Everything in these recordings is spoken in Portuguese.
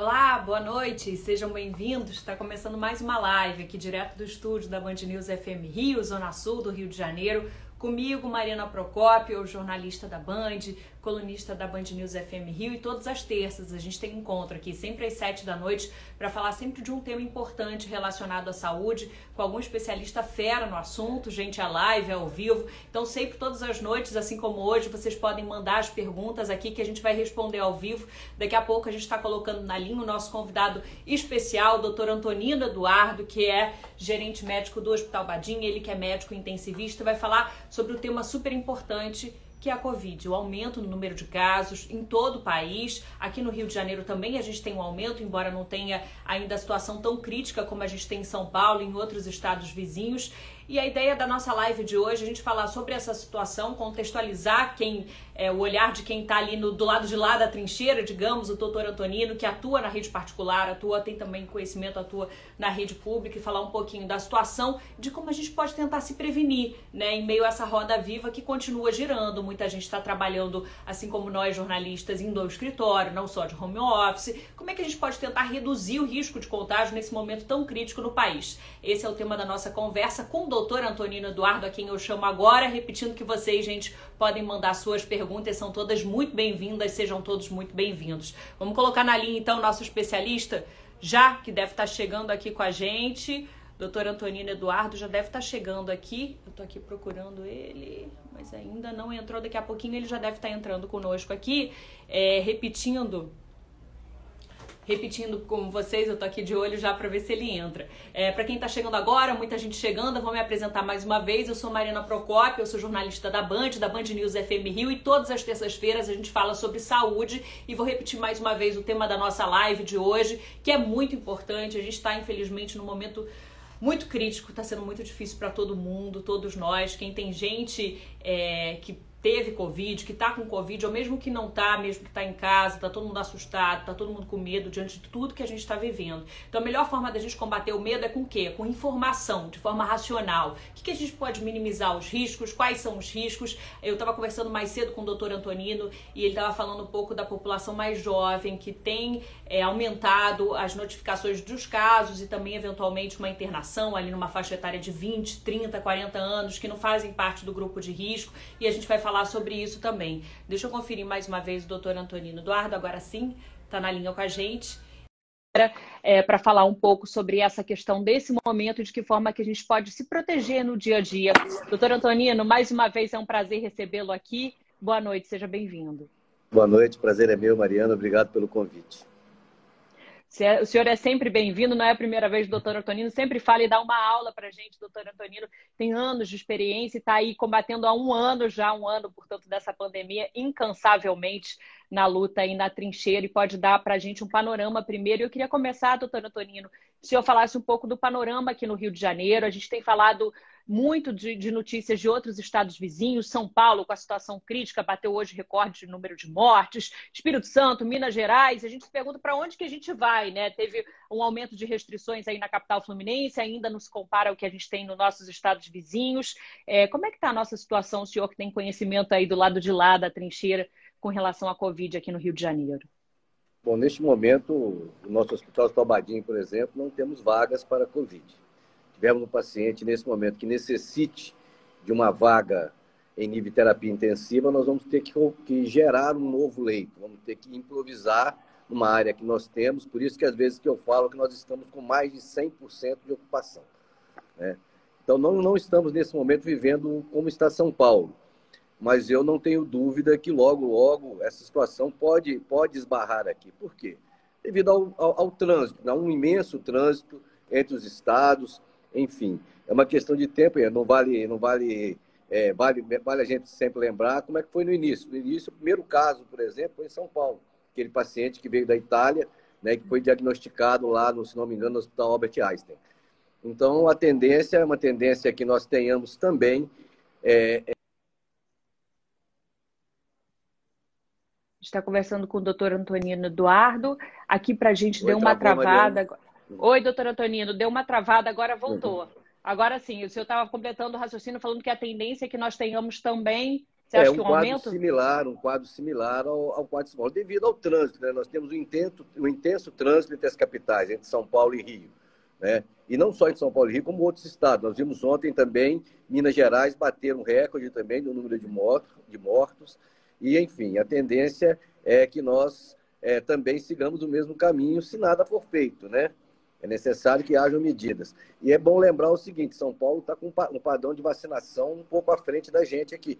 Olá, boa noite, sejam bem-vindos. Está começando mais uma live aqui direto do estúdio da Band News FM Rio, Zona Sul do Rio de Janeiro. Comigo, Mariana Procópio, jornalista da Band, colunista da Band News FM Rio, e todas as terças a gente tem encontro aqui, sempre às sete da noite, para falar sempre de um tema importante relacionado à saúde, com algum especialista fera no assunto, gente a live, ao vivo. Então, sempre todas as noites, assim como hoje, vocês podem mandar as perguntas aqui que a gente vai responder ao vivo. Daqui a pouco a gente está colocando na linha o nosso convidado especial, o doutor Antonino Eduardo, que é gerente médico do Hospital Badim, ele que é médico intensivista, vai falar sobre o tema super importante que é a Covid, o aumento no número de casos em todo o país. Aqui no Rio de Janeiro também a gente tem um aumento, embora não tenha ainda a situação tão crítica como a gente tem em São Paulo e em outros estados vizinhos. E a ideia da nossa live de hoje é a gente falar sobre essa situação, contextualizar quem é, o olhar de quem está ali no, do lado de lá da trincheira, digamos, o doutor Antonino, que atua na rede particular, atua, tem também conhecimento, atua na rede pública, e falar um pouquinho da situação, de como a gente pode tentar se prevenir, né, em meio a essa roda viva que continua girando. Muita gente está trabalhando, assim como nós jornalistas, indo ao escritório, não só de home office. Como é que a gente pode tentar reduzir o risco de contágio nesse momento tão crítico no país? Esse é o tema da nossa conversa com o doutor Antonino Eduardo, a quem eu chamo agora, repetindo que vocês, gente, podem mandar suas perguntas, são todas muito bem-vindas, sejam todos muito bem-vindos. Vamos colocar na linha então o nosso especialista, já que deve estar chegando aqui com a gente. Doutor Antonino Eduardo já deve estar chegando aqui. Eu estou aqui procurando ele, mas ainda não entrou. Daqui a pouquinho ele já deve estar entrando conosco aqui, é, repetindo repetindo com vocês, eu tô aqui de olho já para ver se ele entra. É, para quem tá chegando agora, muita gente chegando, eu vou me apresentar mais uma vez. Eu sou Marina Procópio, eu sou jornalista da Band, da Band News FM Rio, e todas as terças-feiras a gente fala sobre saúde e vou repetir mais uma vez o tema da nossa live de hoje, que é muito importante. A gente está, infelizmente, no momento muito crítico, está sendo muito difícil para todo mundo, todos nós. Quem tem gente é, que teve Covid, que tá com Covid, ou mesmo que não tá, mesmo que tá em casa, tá todo mundo assustado, tá todo mundo com medo diante de tudo que a gente está vivendo. Então a melhor forma da gente combater o medo é com o quê? Com informação, de forma racional. O que, que a gente pode minimizar os riscos? Quais são os riscos? Eu estava conversando mais cedo com o doutor Antonino e ele estava falando um pouco da população mais jovem que tem é, aumentado as notificações dos casos e também eventualmente uma internação ali numa faixa etária de 20, 30, 40 anos que não fazem parte do grupo de risco e a gente vai falar sobre isso também. Deixa eu conferir mais uma vez o doutor Antonino Eduardo, agora sim, está na linha com a gente. É, para falar um pouco sobre essa questão desse momento, de que forma que a gente pode se proteger no dia a dia. Doutor Antonino, mais uma vez é um prazer recebê-lo aqui. Boa noite, seja bem-vindo. Boa noite, prazer é meu, Mariana. Obrigado pelo convite. É, o senhor é sempre bem-vindo, não é a primeira vez, doutor Antonino. Sempre fala e dá uma aula para a gente, doutor Antonino. Tem anos de experiência e está aí combatendo há um ano já, um ano, portanto, dessa pandemia, incansavelmente na luta e na trincheira e pode dar para a gente um panorama primeiro. Eu queria começar, doutor Antonino, se senhor falasse um pouco do panorama aqui no Rio de Janeiro. A gente tem falado muito de, de, notícias de outros estados vizinhos. São Paulo, com a situação crítica, bateu hoje recorde de número de mortes. Espírito Santo, Minas Gerais. A gente se pergunta para onde que a gente vai, né? Teve um aumento de restrições aí na capital fluminense, ainda não se compara ao que a gente tem nos nossos estados vizinhos. É, como é que está a nossa situação, o senhor que tem conhecimento aí do lado de lá da trincheira com relação à Covid aqui no Rio de Janeiro? Bom, neste momento, no nosso Hospital Talbadinho, por exemplo, não temos vagas para Covid tivermos um paciente nesse momento que necessite de uma vaga em nível de terapia intensiva, nós vamos ter que, que, gerar um novo leito, vamos ter que improvisar numa área que nós temos, por isso que às vezes que eu falo que nós estamos com mais de 100% de ocupação. Né? Então, não, não estamos nesse momento vivendo como está São Paulo, mas eu não tenho dúvida que logo, logo essa situação pode, pode esbarrar aqui. Por quê? Devido ao, ao, ao trânsito, a um imenso trânsito entre os estados, enfim, é uma questão de tempo, não vale, não vale, é, vale, vale a gente sempre lembrar como é que foi no início. No início, o primeiro caso, por exemplo, foi em São Paulo, aquele paciente que veio da Itália, né, que foi diagnosticado lá, no, se não me engano, no Hospital Albert Einstein. Então, a tendência é uma tendência que nós tenhamos também. É, está conversando com o doutor Antonino Eduardo. Aqui para a gente Oi, deu uma travada. Mariana. Oi, doutor Antonino, deu uma travada, agora voltou. Agora sim, o senhor estava completando o raciocínio falando que a tendência é que nós tenhamos também Você é, acha um que um quadro aumento... similar, um quadro similar ao, ao quadro de São Paulo, devido ao trânsito. Né? Nós temos um, intento, um intenso trânsito entre as capitais, entre São Paulo e Rio. Né? E não só entre São Paulo e Rio, como outros estados. Nós vimos ontem também Minas Gerais bater um recorde também no número de mortos, de mortos. E, enfim, a tendência é que nós é, também sigamos o mesmo caminho se nada for feito, né? É necessário que hajam medidas. E é bom lembrar o seguinte: São Paulo está com um padrão de vacinação um pouco à frente da gente aqui.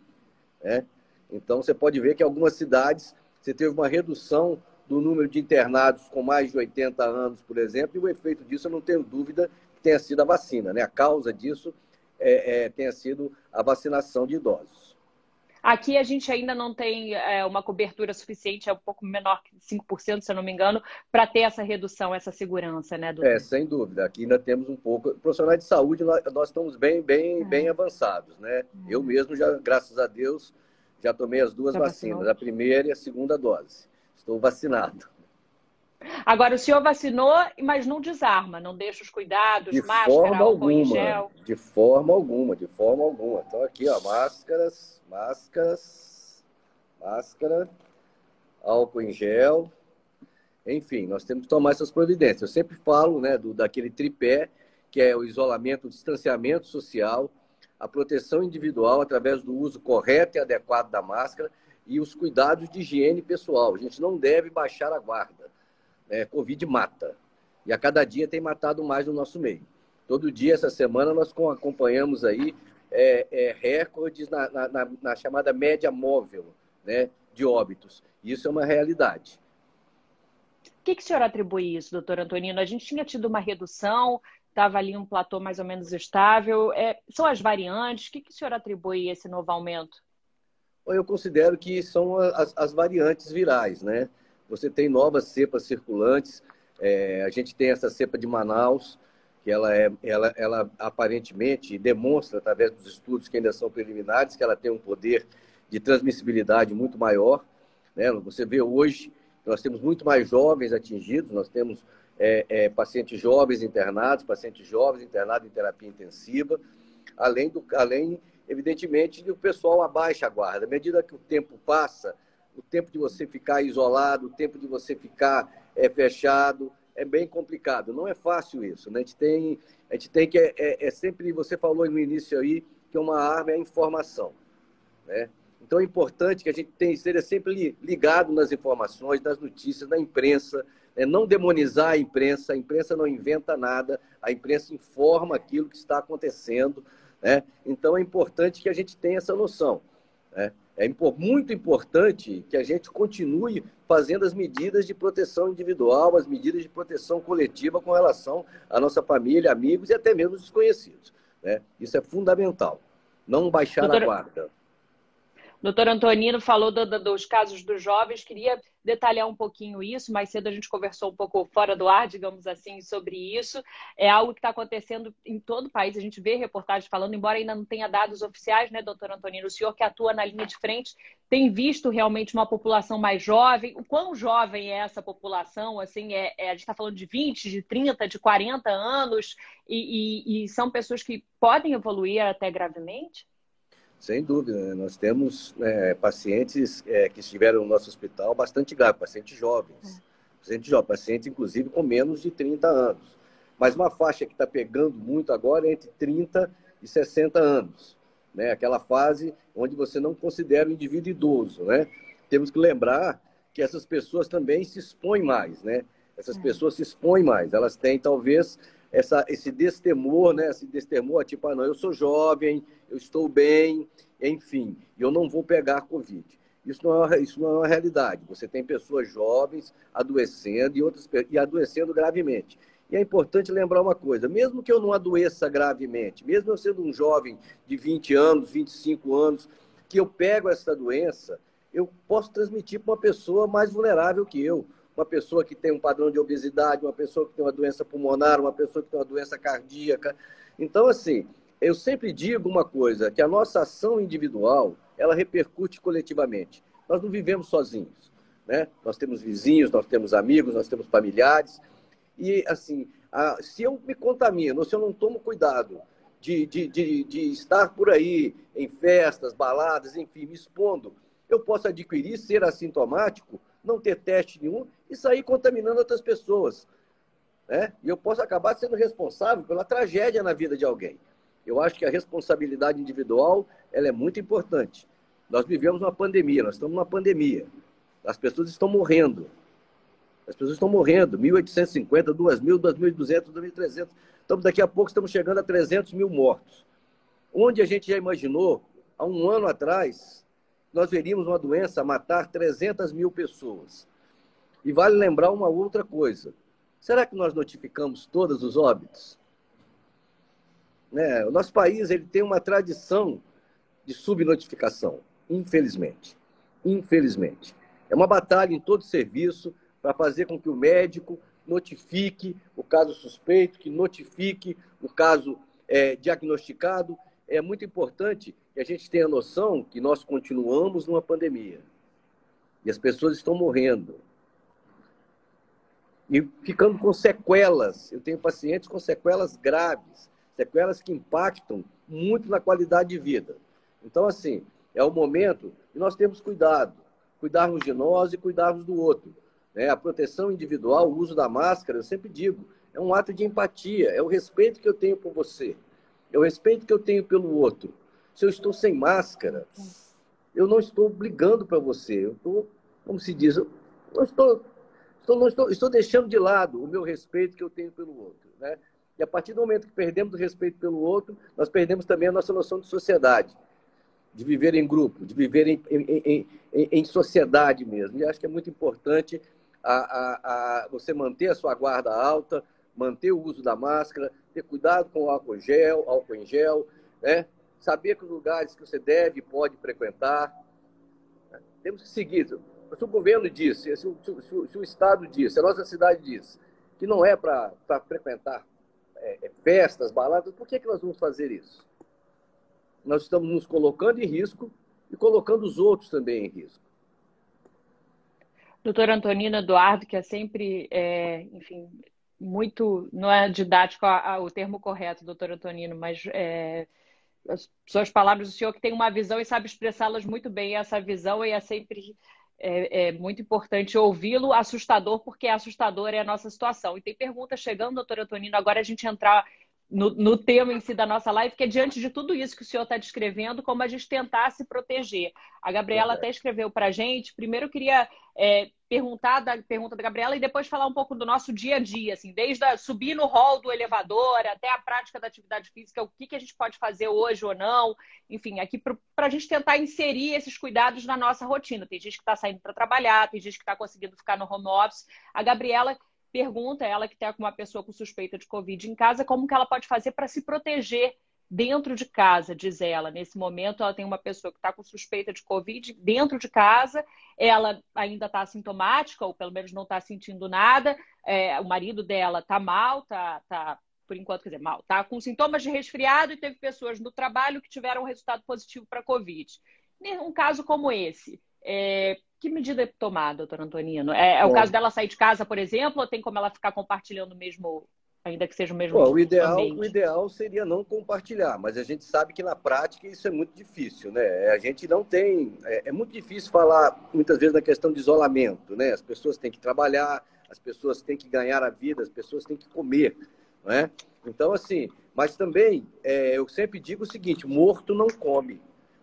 Né? Então, você pode ver que algumas cidades você teve uma redução do número de internados com mais de 80 anos, por exemplo, e o efeito disso, eu não tenho dúvida, que tenha sido a vacina. Né? A causa disso é, é, tenha sido a vacinação de idosos. Aqui a gente ainda não tem é, uma cobertura suficiente, é um pouco menor que 5%, se eu não me engano, para ter essa redução, essa segurança, né, doutor? É, sem dúvida. Aqui ainda temos um pouco. Profissionais de saúde, nós, estamos bem, bem, é. bem avançados, né? É. Eu mesmo, já, graças a Deus, já tomei as duas já vacinas, vacinou. a primeira e a segunda dose. Estou vacinado. Agora, o senhor vacinou, mas não desarma, não deixa os cuidados, de máscara, forma alguma, gel. De forma alguma, de forma alguma. Então, aqui, ó, máscaras, máscaras, máscara, álcool em gel. Enfim, nós temos que tomar essas providências. Eu sempre falo né, do, daquele tripé, que é o isolamento, o distanciamento social, a proteção individual através do uso correto e adequado da máscara e os cuidados de higiene pessoal. A gente não deve baixar a guarda é, Covid mata. E a cada dia tem matado mais no nosso meio. Todo dia, essa semana, nós acompanhamos aí é, é, recordes na, na, na, chamada média móvel né, de óbitos. Isso é uma realidade. O que, que o senhor atribui isso, doutor Antonino? A gente tinha tido uma redução, estava ali um platô mais ou menos estável. É, são as variantes? O que, que o senhor atribui esse novo aumento? Eu considero que são as, as variantes virais, né? Você tem novas cepas circulantes. É, a gente tem essa cepa de Manaus, que ela, é, ela, ela aparentemente demonstra, através dos estudos que ainda são preliminares, que ela tem um poder de transmissibilidade muito maior. Né? Você vê hoje nós temos muito mais jovens atingidos, nós temos é, é, pacientes jovens internados, pacientes jovens internados em terapia intensiva, além, do, além evidentemente, de o pessoal abaixa a guarda. À medida que o tempo passa, o tempo de você ficar isolado, o tempo de você ficar é, fechado, é bem complicado. Não é fácil isso. Né? A, gente tem, a gente tem que. É, é, é sempre, você falou no início aí, que uma arma é a informação. Né? Então é importante que a gente tenha, seja sempre ligado nas informações, nas notícias, na imprensa, né? não demonizar a imprensa, a imprensa não inventa nada, a imprensa informa aquilo que está acontecendo. Né? Então é importante que a gente tenha essa noção. Né? É muito importante que a gente continue fazendo as medidas de proteção individual, as medidas de proteção coletiva com relação à nossa família, amigos e até mesmo desconhecidos. Né? Isso é fundamental. Não baixar Doutora... a guarda. Doutor Antonino falou do, do, dos casos dos jovens, queria detalhar um pouquinho isso. Mais cedo a gente conversou um pouco fora do ar, digamos assim, sobre isso. É algo que está acontecendo em todo o país. A gente vê reportagens falando, embora ainda não tenha dados oficiais, né, doutor Antonino? O senhor que atua na linha de frente tem visto realmente uma população mais jovem. O quão jovem é essa população? Assim, é, é a gente está falando de 20, de 30, de 40 anos, e, e, e são pessoas que podem evoluir até gravemente? Sem dúvida, né? nós temos é, pacientes é, que estiveram no nosso hospital bastante graves, pacientes jovens, é. pacientes jovens, pacientes inclusive com menos de 30 anos. Mas uma faixa que está pegando muito agora é entre 30 e 60 anos, né? aquela fase onde você não considera o indivíduo idoso. Né? Temos que lembrar que essas pessoas também se expõem mais, né? Essas é. pessoas se expõem mais, elas têm talvez essa, esse destemor, né? Esse destemor, tipo, ah, não, eu sou jovem, eu estou bem, enfim, eu não vou pegar Covid. Isso não, é, isso não é uma realidade. Você tem pessoas jovens adoecendo e outras e adoecendo gravemente. E é importante lembrar uma coisa: mesmo que eu não adoeça gravemente, mesmo eu sendo um jovem de 20 anos, 25 anos, que eu pego essa doença, eu posso transmitir para uma pessoa mais vulnerável que eu uma pessoa que tem um padrão de obesidade, uma pessoa que tem uma doença pulmonar, uma pessoa que tem uma doença cardíaca. Então, assim, eu sempre digo uma coisa, que a nossa ação individual, ela repercute coletivamente. Nós não vivemos sozinhos, né? Nós temos vizinhos, nós temos amigos, nós temos familiares. E, assim, a, se eu me contamino, se eu não tomo cuidado de, de, de, de estar por aí em festas, baladas, enfim, me expondo, eu posso adquirir, ser assintomático, não ter teste nenhum e sair contaminando outras pessoas. Né? E eu posso acabar sendo responsável pela tragédia na vida de alguém. Eu acho que a responsabilidade individual ela é muito importante. Nós vivemos uma pandemia, nós estamos numa pandemia. As pessoas estão morrendo. As pessoas estão morrendo. 1.850, 2.000, 2.200, 2.300. Estamos daqui a pouco estamos chegando a 300 mil mortos. Onde a gente já imaginou, há um ano atrás, nós veríamos uma doença matar 300 mil pessoas. E vale lembrar uma outra coisa. Será que nós notificamos todos os óbitos? Né? O nosso país ele tem uma tradição de subnotificação, infelizmente. Infelizmente. É uma batalha em todo serviço para fazer com que o médico notifique o caso suspeito, que notifique o caso é, diagnosticado. É muito importante que a gente tenha noção que nós continuamos numa pandemia. E as pessoas estão morrendo. E ficando com sequelas. Eu tenho pacientes com sequelas graves, sequelas que impactam muito na qualidade de vida. Então, assim, é o momento que nós temos cuidado. Cuidarmos de nós e cuidarmos do outro. Né? A proteção individual, o uso da máscara, eu sempre digo, é um ato de empatia, é o respeito que eu tenho por você, é o respeito que eu tenho pelo outro. Se eu estou sem máscara, eu não estou brigando para você, eu estou, como se diz, eu não estou, estou, não estou, estou deixando de lado o meu respeito que eu tenho pelo outro. Né? E a partir do momento que perdemos o respeito pelo outro, nós perdemos também a nossa noção de sociedade, de viver em grupo, de viver em, em, em, em sociedade mesmo. E acho que é muito importante a, a, a você manter a sua guarda alta, manter o uso da máscara, ter cuidado com o álcool gel, álcool em gel, né? saber que os lugares que você deve e pode frequentar. Né? Temos que seguir. Se o governo disse, se o, se, se o Estado disse, se a nossa cidade diz que não é para frequentar é, é, festas, baladas, por que, que nós vamos fazer isso? Nós estamos nos colocando em risco e colocando os outros também em risco. Doutora Antonina Eduardo, que é sempre, é, enfim, muito, não é didático a, a, o termo correto, doutor Antonino, mas é, as suas palavras, o senhor que tem uma visão e sabe expressá-las muito bem, essa visão, e é sempre é, é muito importante ouvi-lo, assustador, porque assustador é a nossa situação. E tem pergunta chegando, doutor Antonino, agora a gente entrar no, no, tema em si da nossa live, que é diante de tudo isso que o senhor está descrevendo, como a gente tentar se proteger. A Gabriela até escreveu para a gente. Primeiro, eu queria é, perguntar da pergunta da Gabriela e depois falar um pouco do nosso dia a dia, assim, desde a, subir no hall do elevador até a prática da atividade física, o que, que a gente pode fazer hoje ou não, enfim, aqui para a gente tentar inserir esses cuidados na nossa rotina. Tem gente que está saindo para trabalhar, tem gente que está conseguindo ficar no home office. A Gabriela pergunta, ela que está com uma pessoa com suspeita de Covid em casa, como que ela pode fazer para se proteger dentro de casa, diz ela. Nesse momento, ela tem uma pessoa que está com suspeita de Covid dentro de casa, ela ainda está assintomática, ou pelo menos não está sentindo nada, é, o marido dela está mal, está tá, por enquanto, quer dizer, mal, está com sintomas de resfriado e teve pessoas no trabalho que tiveram resultado positivo para Covid. Um caso como esse, é, que medida é tomada, doutor Antonino? É, é o caso dela sair de casa, por exemplo, ou tem como ela ficar compartilhando o mesmo, ainda que seja o mesmo Bom, o ideal, o ideal seria não compartilhar, mas a gente sabe que na prática isso é muito difícil, né? A gente não tem. É, é muito difícil falar muitas vezes na questão de isolamento, né? As pessoas têm que trabalhar, as pessoas têm que ganhar a vida, as pessoas têm que comer, não é? Então, assim, mas também é, eu sempre digo o seguinte: morto não come,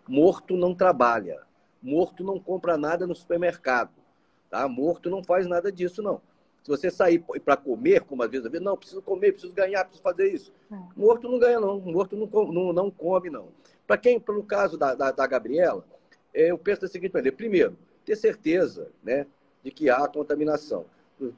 morto não trabalha. Morto não compra nada no supermercado. Tá? Morto não faz nada disso, não. Se você sair para comer, como às vezes, não, preciso comer, preciso ganhar, preciso fazer isso. É. Morto não ganha, não. Morto não, não, não come, não. Para quem, no caso da, da, da Gabriela, é, eu penso da seguinte maneira: primeiro, ter certeza né, de que há contaminação.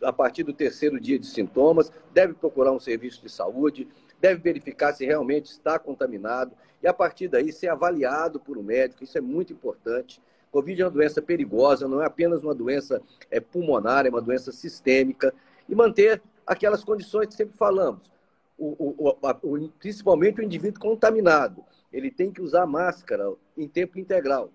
A partir do terceiro dia de sintomas, deve procurar um serviço de saúde, deve verificar se realmente está contaminado e, a partir daí, ser avaliado por um médico. Isso é muito importante. Covid é uma doença perigosa, não é apenas uma doença é, pulmonar, é uma doença sistêmica. E manter aquelas condições que sempre falamos. O, o, o, principalmente o indivíduo contaminado. Ele tem que usar máscara em tempo integral.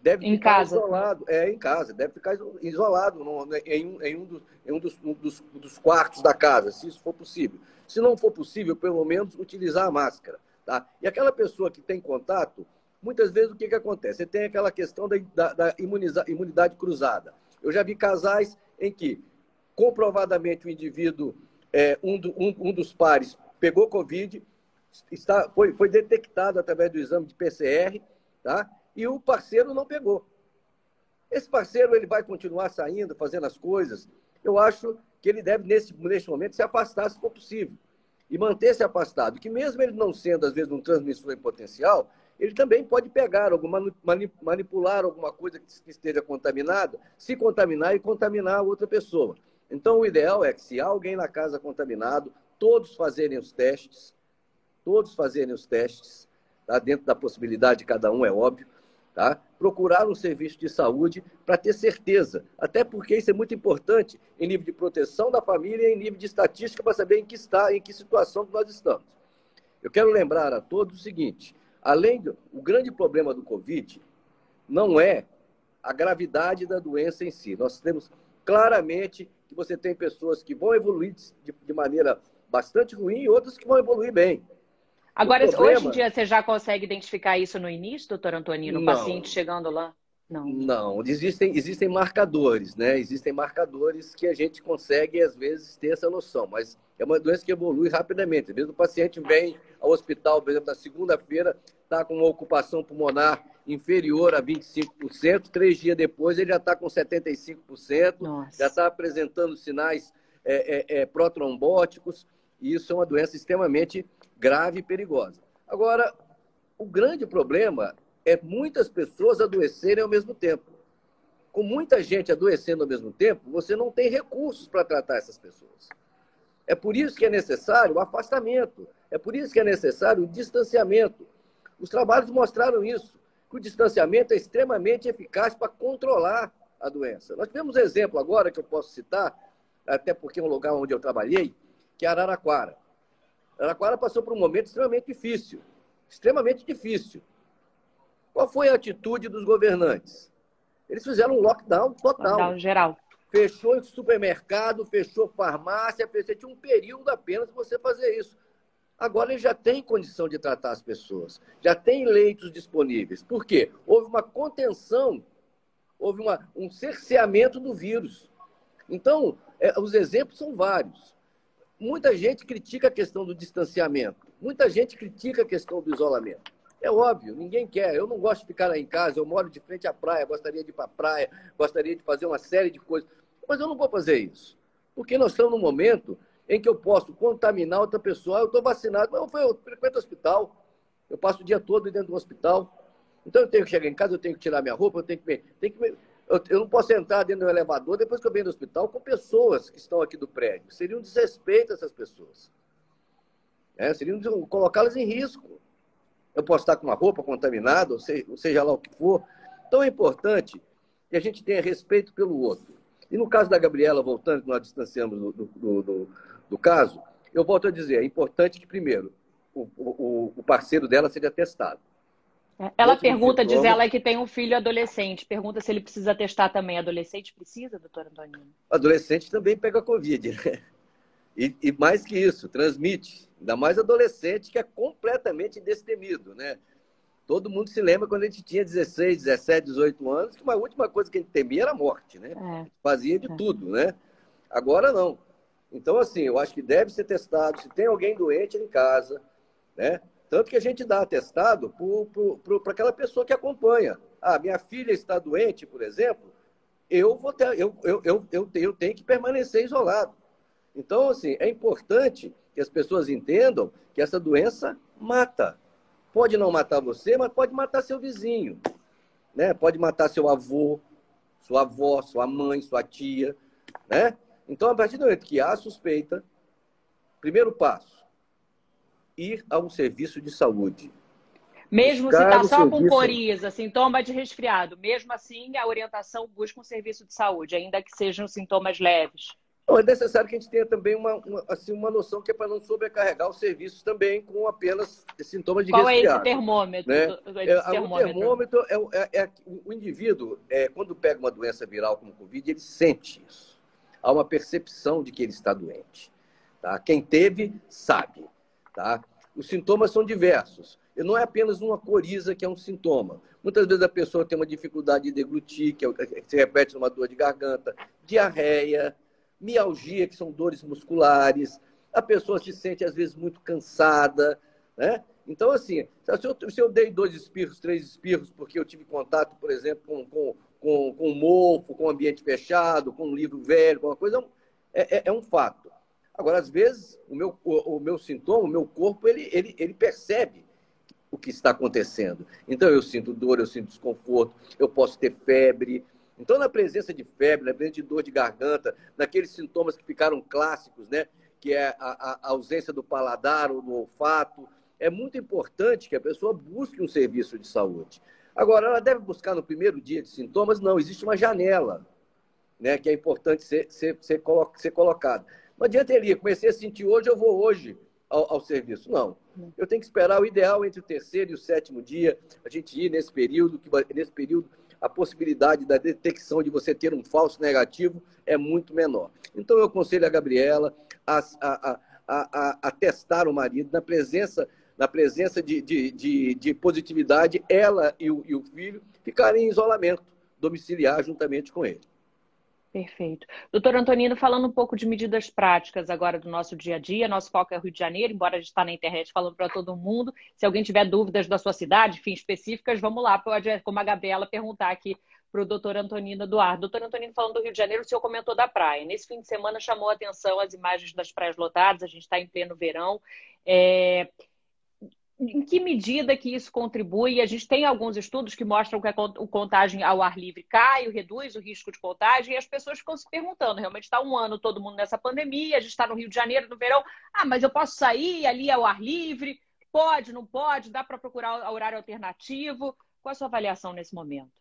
Deve em ficar casa. isolado, é em casa, deve ficar isolado no, em, um, em, um, dos, em um, dos, um dos, dos quartos da casa, se isso for possível. Se não for possível, pelo menos utilizar a máscara. Tá? E aquela pessoa que tem contato, muitas vezes o que, que acontece? Você tem aquela questão da, da, da imunidade cruzada. Eu já vi casais em que, comprovadamente, o indivíduo, é, um, do, um, um dos pares, pegou Covid, está, foi, foi detectado através do exame de PCR, tá? e o parceiro não pegou. Esse parceiro ele vai continuar saindo, fazendo as coisas. Eu acho que ele deve, nesse, nesse momento, se afastar se for possível. E manter-se afastado. Que mesmo ele não sendo, às vezes, um transmissor em potencial, ele também pode pegar, manipular alguma coisa que esteja contaminada, se contaminar e contaminar outra pessoa. Então, o ideal é que, se há alguém na casa contaminado, todos fazerem os testes, todos fazerem os testes, tá? dentro da possibilidade de cada um, é óbvio, tá? procurar um serviço de saúde para ter certeza, até porque isso é muito importante em nível de proteção da família e em nível de estatística para saber em que está, em que situação que nós estamos. Eu quero lembrar a todos o seguinte, além do o grande problema do Covid não é a gravidade da doença em si. Nós temos claramente que você tem pessoas que vão evoluir de, de maneira bastante ruim e outras que vão evoluir bem. Agora, problema... hoje em dia, você já consegue identificar isso no início, doutor Antonino? O paciente chegando lá? Não. Não, existem, existem marcadores, né? Existem marcadores que a gente consegue, às vezes, ter essa noção, mas é uma doença que evolui rapidamente. Às vezes o paciente vem ao hospital, por exemplo, na segunda-feira, está com uma ocupação pulmonar inferior a 25%, três dias depois ele já está com 75%, Nossa. já está apresentando sinais é, é, é, protrombóticos, e isso é uma doença extremamente grave e perigosa. Agora, o grande problema é muitas pessoas adoecerem ao mesmo tempo. Com muita gente adoecendo ao mesmo tempo, você não tem recursos para tratar essas pessoas. É por isso que é necessário o afastamento, é por isso que é necessário o distanciamento. Os trabalhos mostraram isso, que o distanciamento é extremamente eficaz para controlar a doença. Nós tivemos um exemplo agora que eu posso citar, até porque é um lugar onde eu trabalhei, que é Araraquara. Araraquara passou por um momento extremamente difícil, extremamente difícil. Qual foi a atitude dos governantes? Eles fizeram um lockdown total. Lockdown geral. Fechou supermercado, fechou farmácia, fechou, tinha um período apenas para você fazer isso. Agora ele já tem condição de tratar as pessoas, já tem leitos disponíveis. Por quê? Houve uma contenção, houve uma, um cerceamento do vírus. Então, é, os exemplos são vários. Muita gente critica a questão do distanciamento, muita gente critica a questão do isolamento. É óbvio, ninguém quer. Eu não gosto de ficar lá em casa, eu moro de frente à praia, gostaria de ir para a praia, gostaria de fazer uma série de coisas. Mas eu não vou fazer isso. Porque nós estamos num momento em que eu posso contaminar outra pessoa. Eu estou vacinado, mas eu, eu frequento hospital. Eu passo o dia todo dentro do hospital. Então eu tenho que chegar em casa, eu tenho que tirar minha roupa, eu tenho que. Tenho que eu, eu não posso entrar dentro do elevador depois que eu venho do hospital com pessoas que estão aqui do prédio. Seria um desrespeito essas pessoas. É, seria um, colocá-las em risco eu posso estar com uma roupa contaminada, ou seja, ou seja lá o que for. Então é importante que a gente tenha respeito pelo outro. E no caso da Gabriela, voltando, que nós distanciamos do, do, do, do caso, eu volto a dizer, é importante que, primeiro, o, o, o parceiro dela seja testado. É, ela pergunta, diz ela que tem um filho adolescente, pergunta se ele precisa testar também. Adolescente precisa, doutor Antonino? Adolescente também pega Covid, né? E, e, mais que isso, transmite. Ainda mais adolescente, que é completamente destemido, né? Todo mundo se lembra quando a gente tinha 16, 17, 18 anos, que uma última coisa que a gente temia era a morte, né? É. Fazia de é. tudo, né? Agora não. Então, assim, eu acho que deve ser testado. Se tem alguém doente em casa, né? Tanto que a gente dá atestado para aquela pessoa que acompanha. Ah, minha filha está doente, por exemplo, eu, vou ter, eu, eu, eu, eu, eu tenho que permanecer isolado. Então, assim, é importante que as pessoas entendam que essa doença mata. Pode não matar você, mas pode matar seu vizinho. Né? Pode matar seu avô, sua avó, sua mãe, sua tia. Né? Então, a partir do momento que há suspeita, primeiro passo, ir a um serviço de saúde. Mesmo Buscar se está só serviço... com coriza, sintoma de resfriado, mesmo assim a orientação busca um serviço de saúde, ainda que sejam sintomas leves. Então, é necessário que a gente tenha também uma, uma assim, uma noção que é para não sobrecarregar os serviços também com apenas sintomas de Qual resfriado. Qual é esse termômetro? Né? Esse é, termômetro? O termômetro é, é, é, o indivíduo, é, quando pega uma doença viral como o Covid, ele sente isso. Há uma percepção de que ele está doente. Tá? Quem teve, sabe. Tá? os sintomas são diversos. E não é apenas uma coriza que é um sintoma. Muitas vezes a pessoa tem uma dificuldade de deglutir, que, é, que se repete numa dor de garganta, diarreia, mialgia, que são dores musculares. A pessoa se sente, às vezes, muito cansada. Né? Então, assim, se eu, se eu dei dois espirros, três espirros, porque eu tive contato, por exemplo, com, com, com, com mofo, com ambiente fechado, com um livro velho, com uma coisa, é, é, é um fato. Agora, às vezes, o meu, o, o meu sintoma, o meu corpo, ele, ele, ele percebe o que está acontecendo. Então, eu sinto dor, eu sinto desconforto, eu posso ter febre. Então, na presença de febre, na presença de dor de garganta, naqueles sintomas que ficaram clássicos, né? que é a, a ausência do paladar ou do olfato, é muito importante que a pessoa busque um serviço de saúde. Agora, ela deve buscar no primeiro dia de sintomas? Não, existe uma janela né, que é importante ser, ser, ser, colo ser colocada. Não adianta ele ir, comecei a sentir hoje, eu vou hoje ao, ao, serviço. Não. Eu tenho que esperar o ideal entre o terceiro e o sétimo dia, a gente ir nesse período, que nesse período a possibilidade da detecção de você ter um falso negativo é muito menor. Então eu aconselho a Gabriela a, a, a, a, a testar o marido na presença, na presença de, de, de, de positividade, ela e o, e o filho ficarem em isolamento domiciliar juntamente com ele. Perfeito. Doutor Antonino, falando um pouco de medidas práticas agora do nosso dia a dia, nosso foco é Rio de Janeiro, embora a gente está na internet falando para todo mundo. Se alguém tiver dúvidas da sua cidade, enfim, específicas, vamos lá, pode, como a Gabriela, perguntar aqui para o doutor Antonino Eduardo. Doutor Antonino, falando do Rio de Janeiro, o senhor comentou da praia. Nesse fim de semana chamou a atenção as imagens das praias lotadas, a gente está em pleno verão. É em que medida que isso contribui? A gente tem alguns estudos que mostram que a contagem ao ar livre cai, reduz o risco de contagem, e as pessoas ficam se perguntando, realmente está um ano todo mundo nessa pandemia, a gente está no Rio de Janeiro, no verão, ah, mas eu posso sair ali ao ar livre? Pode, não pode? Dá para procurar horário alternativo? Qual a sua avaliação nesse momento?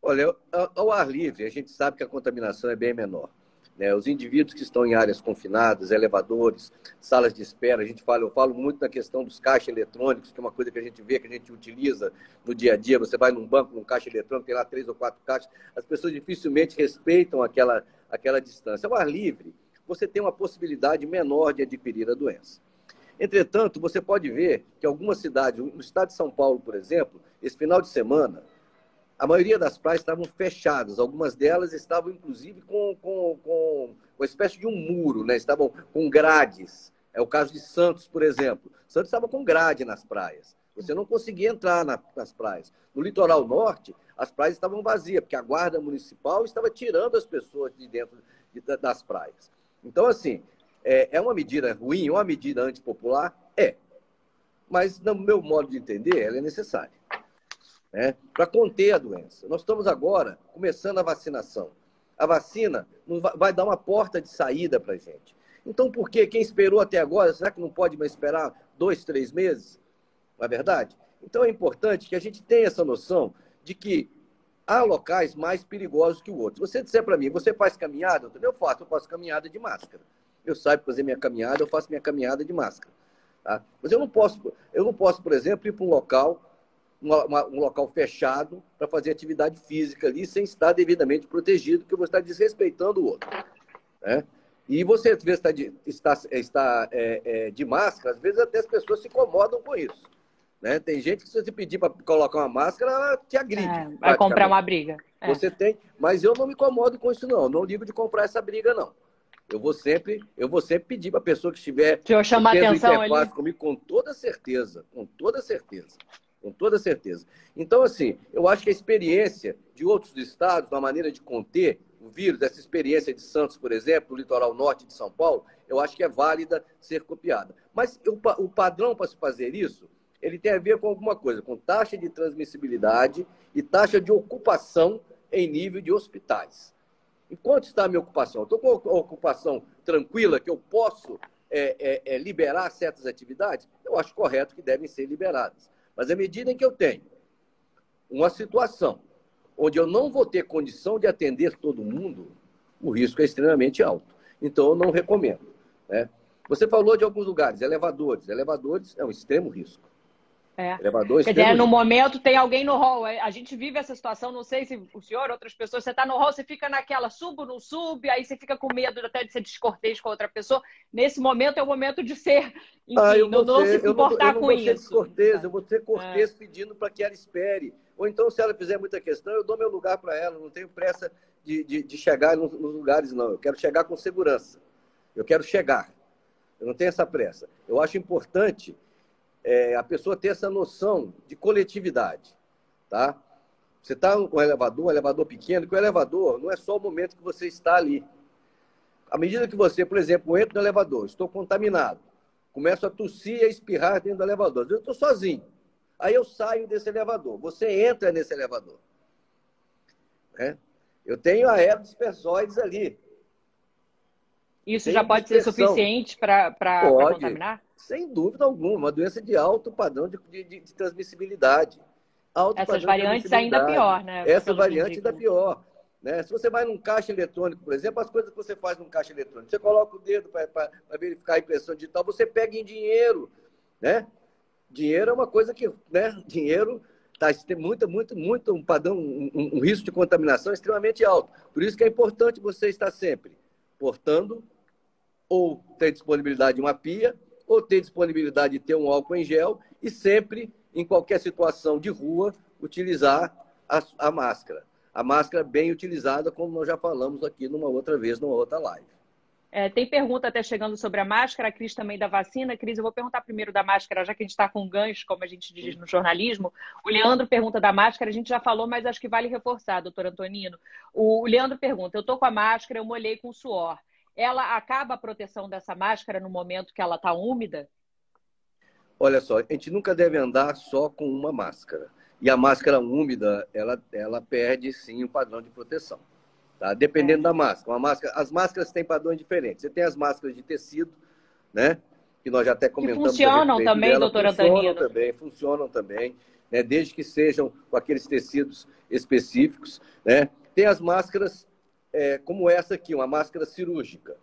Olha, ao ar livre, a gente sabe que a contaminação é bem menor. Né? Os indivíduos que estão em áreas confinadas, elevadores, salas de espera, a gente fala, eu falo muito na questão dos caixas eletrônicos, que é uma coisa que a gente vê, que a gente utiliza no dia a dia. Você vai num banco, num caixa eletrônico, tem lá três ou quatro caixas, as pessoas dificilmente respeitam aquela, aquela distância. Ao ar livre, você tem uma possibilidade menor de adquirir a doença. Entretanto, você pode ver que algumas cidades, no estado de São Paulo, por exemplo, esse final de semana, a maioria das praias estavam fechadas, algumas delas estavam, inclusive, com, com, com uma espécie de um muro, né? estavam com grades. É o caso de Santos, por exemplo. Santos estava com grade nas praias. Você não conseguia entrar na, nas praias. No litoral norte, as praias estavam vazias, porque a guarda municipal estava tirando as pessoas de dentro de, das praias. Então, assim, é, é uma medida ruim, uma medida antipopular? É. Mas, no meu modo de entender, ela é necessária né, para conter a doença. Nós estamos agora começando a vacinação. A vacina vai dar uma porta de saída para a gente. Então, por que quem esperou até agora, será que não pode mais esperar dois, três meses? Não é verdade? Então, é importante que a gente tenha essa noção de que há locais mais perigosos que o outro. Você disser para mim, você faz caminhada? Eu faço, eu faço caminhada de máscara. Eu saio fazer minha caminhada, eu faço minha caminhada de máscara. Tá? Mas eu não posso, eu não posso, por exemplo, ir para um local uma, uma, um local fechado para fazer atividade física ali sem estar devidamente protegido, porque você está desrespeitando o outro. Né? E você, às vezes, está de, está, está é, é, de máscara, às vezes até as pessoas se incomodam com isso. Né? Tem gente que, se você pedir para colocar uma máscara, ela te agride. É, vai comprar uma briga. É. Você tem, mas eu não me incomodo com isso, não. Não digo de comprar essa briga, não. Eu vou sempre, eu vou sempre pedir para a pessoa que estiver Deixa eu chamar atenção ali. comigo, com toda certeza, com toda certeza com toda certeza. Então, assim, eu acho que a experiência de outros estados, na maneira de conter o vírus, essa experiência de Santos, por exemplo, no litoral norte de São Paulo, eu acho que é válida ser copiada. Mas o, o padrão para se fazer isso, ele tem a ver com alguma coisa, com taxa de transmissibilidade e taxa de ocupação em nível de hospitais. E quanto está a minha ocupação? Estou com a ocupação tranquila, que eu posso é, é, é, liberar certas atividades? Eu acho correto que devem ser liberadas. Mas à medida em que eu tenho uma situação onde eu não vou ter condição de atender todo mundo, o risco é extremamente alto. Então, eu não recomendo. Né? Você falou de alguns lugares, elevadores. Elevadores é um extremo risco. É. Elevador Quer dizer, no momento tem alguém no hall. A gente vive essa situação, não sei se o senhor, outras pessoas, você está no hall, você fica naquela, subo, não sube, aí você fica com medo até de ser descortês com outra pessoa. Nesse momento é o momento de ser, enfim, ah, não, não se importar eu não, eu não com isso. Descortês, eu vou ser cortês é. pedindo para que ela espere. Ou então, se ela fizer muita questão, eu dou meu lugar para ela, não tenho pressa de, de, de chegar nos, nos lugares, não. Eu quero chegar com segurança. Eu quero chegar. Eu não tenho essa pressa. Eu acho importante é, a pessoa ter essa noção de coletividade, tá? Você está com um elevador, um elevador pequeno, que o elevador não é só o momento que você está ali. À medida que você, por exemplo, entra no elevador, estou contaminado, começo a tossir e a espirrar dentro do elevador. Eu estou sozinho. Aí eu saio desse elevador. Você entra nesse elevador. Né? Eu tenho aerodispersóides ali. Isso Tem já pode ser suficiente para contaminar? Sem dúvida alguma, uma doença de alto padrão de, de, de transmissibilidade. Alto Essas variantes ainda pior, né? Essa variante ainda pior. Né? Se você vai num caixa eletrônico, por exemplo, as coisas que você faz num caixa eletrônico, você coloca o dedo para verificar a impressão digital, você pega em dinheiro. Né? Dinheiro é uma coisa que, né? Dinheiro tá, tem muito, muito, muito um padrão, um, um, risco de contaminação extremamente alto. Por isso que é importante você estar sempre portando ou ter disponibilidade de uma pia ou ter disponibilidade de ter um álcool em gel e sempre, em qualquer situação de rua, utilizar a, a máscara. A máscara bem utilizada, como nós já falamos aqui numa outra vez, numa outra live. É, tem pergunta até chegando sobre a máscara, a Cris também da vacina. Cris, eu vou perguntar primeiro da máscara, já que a gente está com gancho, como a gente diz no jornalismo. O Leandro pergunta da máscara, a gente já falou, mas acho que vale reforçar, doutor Antonino. O Leandro pergunta: eu estou com a máscara, eu molhei com suor ela acaba a proteção dessa máscara no momento que ela está úmida? Olha só, a gente nunca deve andar só com uma máscara. E a máscara úmida, ela, ela perde sim o padrão de proteção. Tá? Dependendo é. da máscara. Máscara. As máscaras têm padrões diferentes. Você tem as máscaras de tecido, né? Que nós já até comentamos. Que funcionam também, dela. doutora Funcionam também, funcionam também, né? desde que sejam com aqueles tecidos específicos. Né? Tem as máscaras é, como essa aqui, uma máscara cirúrgica.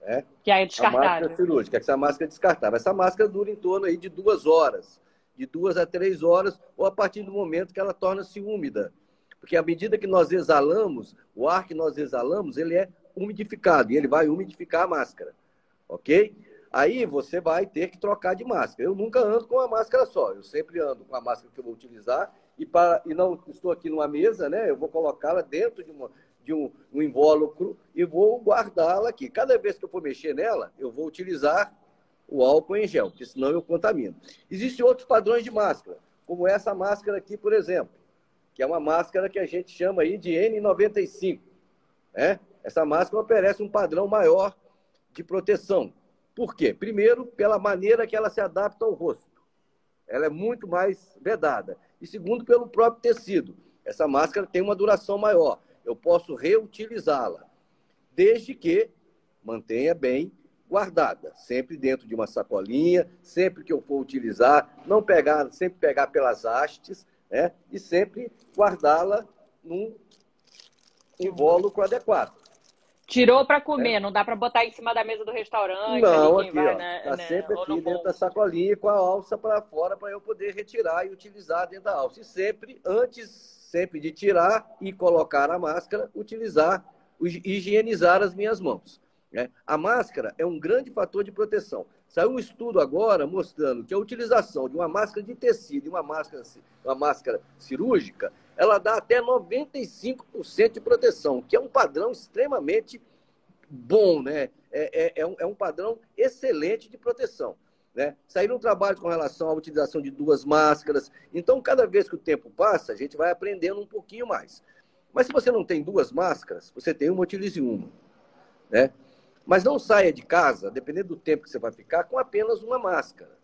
Né? Que é descartável. A máscara cirúrgica, essa máscara é descartável. Essa máscara dura em torno aí de duas horas, de duas a três horas, ou a partir do momento que ela torna-se úmida. Porque à medida que nós exalamos, o ar que nós exalamos, ele é umidificado, e ele vai umidificar a máscara. Ok? Aí você vai ter que trocar de máscara. Eu nunca ando com uma máscara só, eu sempre ando com a máscara que eu vou utilizar e, para, e não estou aqui numa mesa, né? Eu vou colocá-la dentro de uma, de um, um invólucro e vou guardá-la aqui. Cada vez que eu for mexer nela, eu vou utilizar o álcool em gel, porque senão eu contamino. Existem outros padrões de máscara, como essa máscara aqui, por exemplo, que é uma máscara que a gente chama aí de N95. Né? Essa máscara oferece um padrão maior de proteção. Por quê? Primeiro, pela maneira que ela se adapta ao rosto. Ela é muito mais vedada. E segundo, pelo próprio tecido. Essa máscara tem uma duração maior eu posso reutilizá-la, desde que mantenha bem guardada, sempre dentro de uma sacolinha, sempre que eu for utilizar, não pegar, sempre pegar pelas hastes, né? E sempre guardá-la num invólucro adequado. Tirou para comer, é. não dá para botar em cima da mesa do restaurante. Não, aqui, vai, ó, né, tá né, sempre aqui dentro da sacolinha com a alça para fora para eu poder retirar e utilizar dentro da alça. E sempre antes sempre de tirar e colocar a máscara, utilizar, higienizar as minhas mãos. Né? A máscara é um grande fator de proteção. Saiu um estudo agora mostrando que a utilização de uma máscara de tecido e uma máscara, uma máscara cirúrgica, ela dá até 95% de proteção, que é um padrão extremamente bom, né? É, é, é, um, é um padrão excelente de proteção. Né? Saíram trabalhos com relação à utilização de duas máscaras. Então, cada vez que o tempo passa, a gente vai aprendendo um pouquinho mais. Mas se você não tem duas máscaras, você tem uma, utilize uma. Né? Mas não saia de casa, dependendo do tempo que você vai ficar, com apenas uma máscara.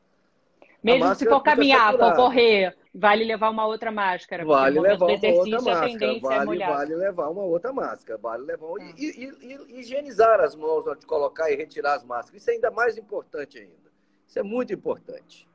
Mesmo se for caminhar, for correr, vale levar uma outra máscara. Vale levar uma outra máscara. Vale, é vale levar uma outra máscara. Vale levar e, e, e, higienizar as mãos de colocar e retirar as máscaras. Isso é ainda mais importante ainda. Isso é muito importante.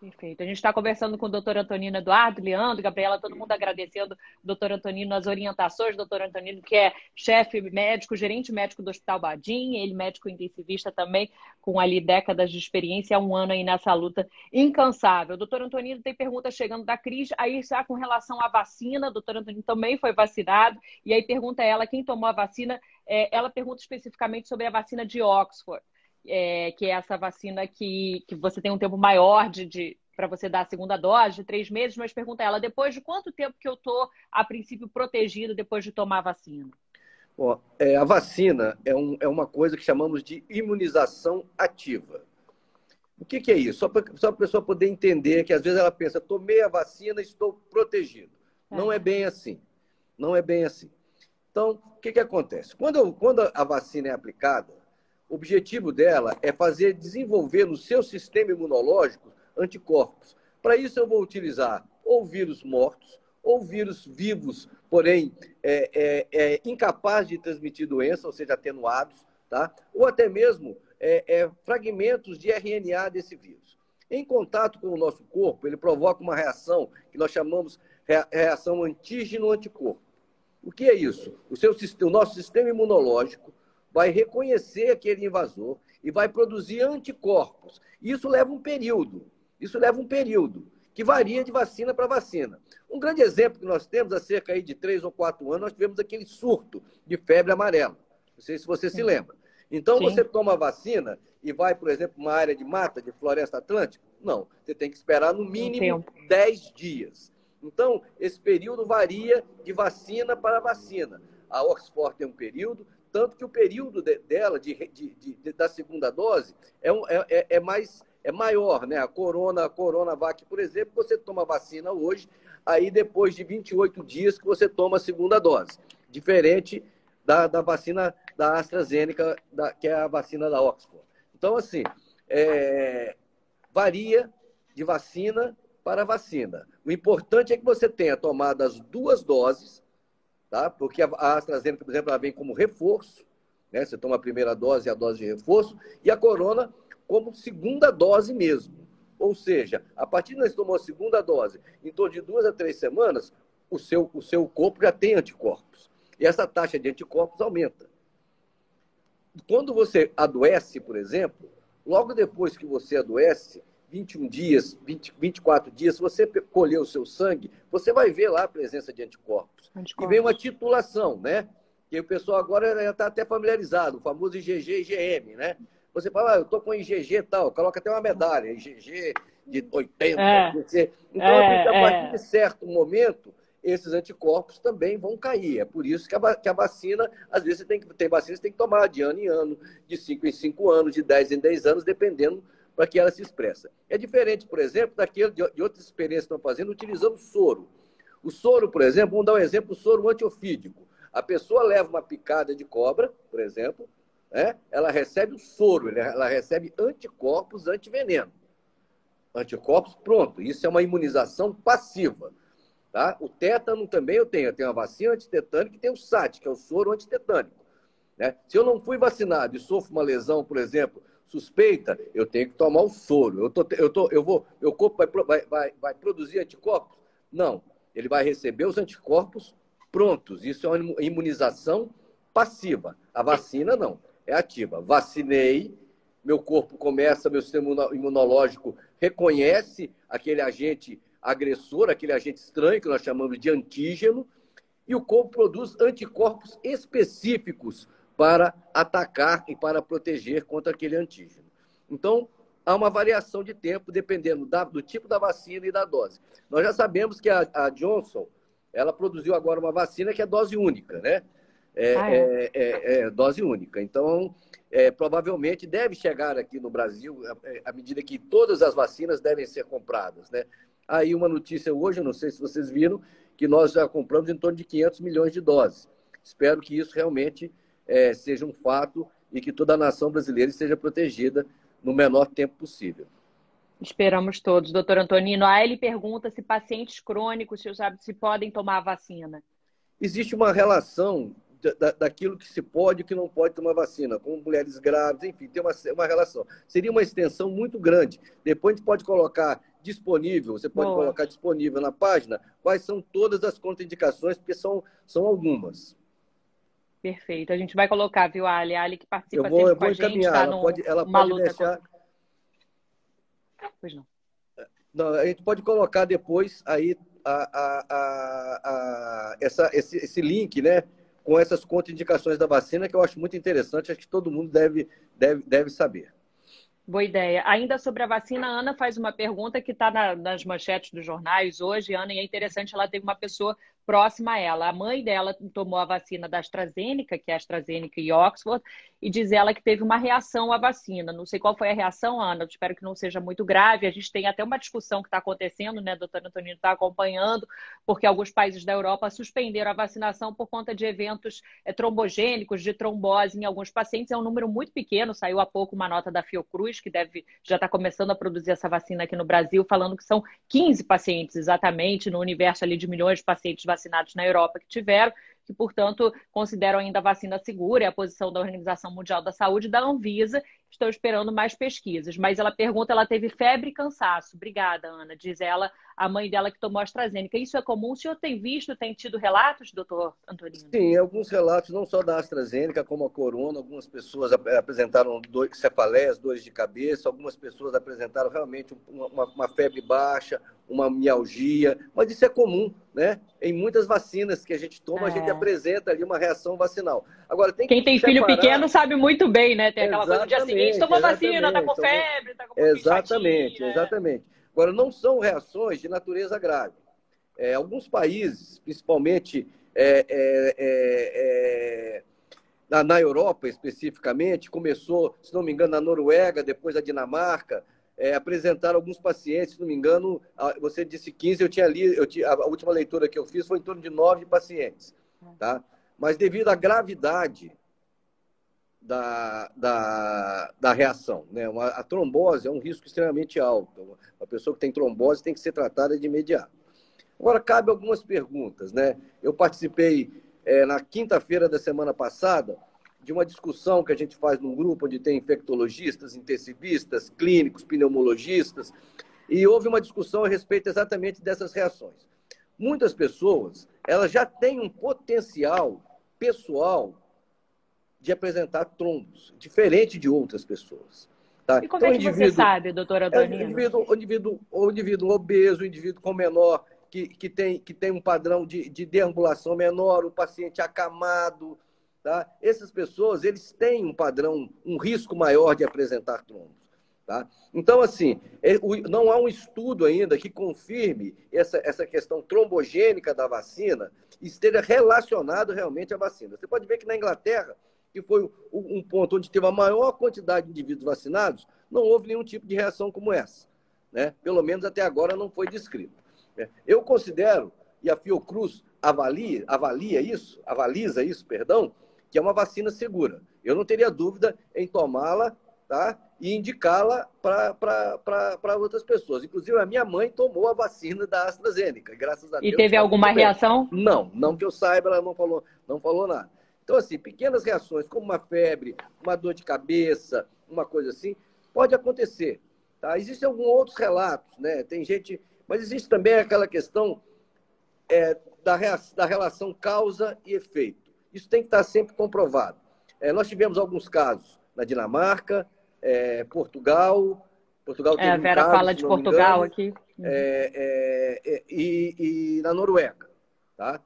Perfeito. A gente está conversando com o doutor Antonino Eduardo, Leandro, Gabriela, todo mundo agradecendo doutor Antonino as orientações. Doutor Antonino, que é chefe médico, gerente médico do Hospital Badim, ele médico intensivista também, com ali décadas de experiência, um ano aí nessa luta incansável. Doutor Antonino tem pergunta chegando da Cris, aí já com relação à vacina, doutor Antonino também foi vacinado, e aí pergunta ela quem tomou a vacina, é, ela pergunta especificamente sobre a vacina de Oxford é, que é essa vacina que, que você tem um tempo maior de, de para você dar a segunda dose, de três meses, mas pergunta ela, depois de quanto tempo que eu estou, a princípio, protegido depois de tomar a vacina? Bom, é, a vacina é, um, é uma coisa que chamamos de imunização ativa. O que, que é isso? Só para só a pessoa poder entender que às vezes ela pensa, tomei a vacina, estou protegido. É. Não é bem assim. Não é bem assim. Então, o que, que acontece? Quando, quando a vacina é aplicada, o objetivo dela é fazer desenvolver no seu sistema imunológico anticorpos. Para isso, eu vou utilizar ou vírus mortos, ou vírus vivos, porém é, é, é, incapazes de transmitir doença, ou seja, atenuados, tá? ou até mesmo é, é, fragmentos de RNA desse vírus. Em contato com o nosso corpo, ele provoca uma reação que nós chamamos reação antígeno-anticorpo. O que é isso? O, seu, o nosso sistema imunológico vai reconhecer aquele invasor e vai produzir anticorpos. Isso leva um período. Isso leva um período que varia de vacina para vacina. Um grande exemplo que nós temos, há cerca de três ou quatro anos, nós tivemos aquele surto de febre amarela. Não sei se você Sim. se lembra. Então, Sim. você toma a vacina e vai, por exemplo, uma área de mata, de floresta atlântica? Não. Você tem que esperar no mínimo 10 dias. Então, esse período varia de vacina para vacina. A Oxford tem um período, tanto que o período de, dela, de, de, de, da segunda dose, é, um, é, é, é mais é maior, né? A Corona, a Coronavac, por exemplo, você toma vacina hoje, aí depois de 28 dias que você toma a segunda dose. Diferente da, da vacina da AstraZeneca, da, que é a vacina da Oxford. Então, assim, é, varia de vacina para vacina. O importante é que você tenha tomado as duas doses, tá? Porque a AstraZeneca, por exemplo, ela vem como reforço, né? Você toma a primeira dose e a dose de reforço, e a Corona como segunda dose mesmo. Ou seja, a partir de você tomou a segunda dose, em torno de duas a três semanas, o seu, o seu corpo já tem anticorpos. E essa taxa de anticorpos aumenta. Quando você adoece, por exemplo, logo depois que você adoece, 21 dias, 20, 24 dias, se você colher o seu sangue, você vai ver lá a presença de anticorpos. anticorpos. E vem uma titulação, né? Que o pessoal agora já está até familiarizado, o famoso IgG e IgM, né? Você fala, ah, eu tô com IgG e tal, coloca até uma medalha, IgG de 80. É. Então, é, a partir é. de certo momento, esses anticorpos também vão cair. É por isso que a, que a vacina, às vezes, você tem que, tem vacina você tem que tomar de ano em ano, de 5 em 5 anos, de 10 em 10 anos, dependendo para que ela se expressa. É diferente, por exemplo, daquele de, de outras experiências que estão fazendo utilizando soro. O soro, por exemplo, vamos dar um exemplo, o soro antiofídico. A pessoa leva uma picada de cobra, por exemplo, né? ela recebe o soro, ela recebe anticorpos antiveneno. Anticorpos, pronto. Isso é uma imunização passiva. Tá? O tétano também eu tenho. Eu tenho a vacina antitetânica e tem o SAT, que é o soro antitetânico. Né? Se eu não fui vacinado e sofro uma lesão, por exemplo, suspeita, eu tenho que tomar o soro. Eu, tô, eu, tô, eu vou, meu corpo vai, vai, vai, produzir anticorpos? Não. Ele vai receber os anticorpos prontos. Isso é uma imunização passiva. A vacina, não. É ativa. Vacinei, meu corpo começa, meu sistema imunológico reconhece aquele agente agressor, aquele agente estranho que nós chamamos de antígeno, e o corpo produz anticorpos específicos para atacar e para proteger contra aquele antígeno. Então, há uma variação de tempo dependendo da, do tipo da vacina e da dose. Nós já sabemos que a, a, Johnson, ela produziu agora uma vacina que é dose única, né? É, ah, é? É, é, é dose única. Então, é, provavelmente deve chegar aqui no Brasil à medida que todas as vacinas devem ser compradas, né? Aí uma notícia hoje, não sei se vocês viram, que nós já compramos em torno de 500 milhões de doses. Espero que isso realmente é, seja um fato e que toda a nação brasileira seja protegida no menor tempo possível. Esperamos todos, doutor Antonino. A ele pergunta se pacientes crônicos, se, podem tomar a vacina. Existe uma relação da, daquilo que se pode e que não pode tomar vacina, com mulheres grávidas, enfim, tem uma, uma relação. Seria uma extensão muito grande. Depois a gente pode colocar disponível, você pode Boa. colocar disponível na página quais são todas as contraindicações, porque são, são algumas. Perfeito. A gente vai colocar, viu, a Ali? A Ali que participa eu vou, sempre eu vou com a gente, tá ela no, pode, ela pode deixar... Com... Pois não. não. A gente pode colocar depois aí a, a, a, a essa, esse, esse link, né? Com essas contraindicações da vacina, que eu acho muito interessante, acho que todo mundo deve, deve, deve saber. Boa ideia. Ainda sobre a vacina, a Ana faz uma pergunta que está na, nas manchetes dos jornais hoje, Ana, e é interessante, ela teve uma pessoa próxima a ela. A mãe dela tomou a vacina da AstraZeneca, que é a AstraZeneca e Oxford, e diz ela que teve uma reação à vacina. Não sei qual foi a reação, Ana, espero que não seja muito grave. A gente tem até uma discussão que está acontecendo, né? A doutora Antonino está acompanhando, porque alguns países da Europa suspenderam a vacinação por conta de eventos é, trombogênicos, de trombose em alguns pacientes. É um número muito pequeno, saiu há pouco uma nota da Fiocruz, que deve já está começando a produzir essa vacina aqui no Brasil, falando que são 15 pacientes exatamente, no universo ali de milhões de pacientes vacinados na Europa que tiveram que, portanto, consideram ainda a vacina segura, é a posição da Organização Mundial da Saúde da Anvisa. Estão esperando mais pesquisas. Mas ela pergunta, ela teve febre e cansaço. Obrigada, Ana. Diz ela, a mãe dela que tomou AstraZeneca. Isso é comum? O senhor tem visto, tem tido relatos, doutor Antonino? Sim, alguns relatos, não só da AstraZeneca, como a Corona. Algumas pessoas apresentaram dores, cefaleias, dores de cabeça. Algumas pessoas apresentaram realmente uma, uma febre baixa, uma mialgia. Mas isso é comum, né? Em muitas vacinas que a gente toma, é. a gente é. apresenta ali uma reação vacinal. Agora, tem Quem tem separar... filho pequeno sabe muito bem, né? Tem aquela exatamente, coisa do dia seguinte, tomou vacina, tá com febre, tá com Exatamente, exatamente. Agora, não são reações de natureza grave. É, alguns países, principalmente é, é, é, é, na, na, Europa especificamente, começou, se não me engano, na Noruega, depois a Dinamarca, é, apresentaram alguns pacientes, se não me engano, você disse 15, eu tinha ali, eu tinha, a última leitura que eu fiz foi em torno de 9 pacientes. Tá? Mas devido à gravidade da, da, da reação. Né? Uma, a trombose é um risco extremamente alto. Uma pessoa que tem trombose tem que ser tratada de imediato. Agora, cabe algumas perguntas. Né? Eu participei é, na quinta-feira da semana passada de uma discussão que a gente faz num grupo onde tem infectologistas, intensivistas, clínicos, pneumologistas, e houve uma discussão a respeito exatamente dessas reações. Muitas pessoas, elas já têm um potencial pessoal de apresentar trombos, diferente de outras pessoas. Tá? E como então, é que você sabe, doutora Antonina? É o indivíduo, o indivíduo, o indivíduo obeso, o indivíduo com menor, que, que, tem, que tem um padrão de, de deambulação menor, o paciente acamado. Tá? Essas pessoas, eles têm um padrão, um risco maior de apresentar trombos. Tá? Então, assim, é, não há um estudo ainda que confirme essa, essa questão trombogênica da vacina esteja relacionado realmente à vacina. Você pode ver que na Inglaterra, que foi um ponto onde teve a maior quantidade de indivíduos vacinados, não houve nenhum tipo de reação como essa. Né? Pelo menos até agora não foi descrito. É, eu considero, e a Fiocruz avalia, avalia isso, avaliza isso, perdão, que é uma vacina segura. Eu não teria dúvida em tomá-la tá? e indicá-la para outras pessoas. Inclusive, a minha mãe tomou a vacina da AstraZeneca, graças a e Deus. E teve alguma reação? Não, não que eu saiba, ela não falou, não falou nada. Então, assim, pequenas reações, como uma febre, uma dor de cabeça, uma coisa assim, pode acontecer. Tá? Existem alguns outros relatos, né? Tem gente. Mas existe também aquela questão é, da, da relação causa e efeito. Isso tem que estar sempre comprovado. É, nós tivemos alguns casos na Dinamarca, é, Portugal. Portugal é, a Vera um caso, fala de Portugal engano, aqui. É, é, e, e na Noruega. Tá?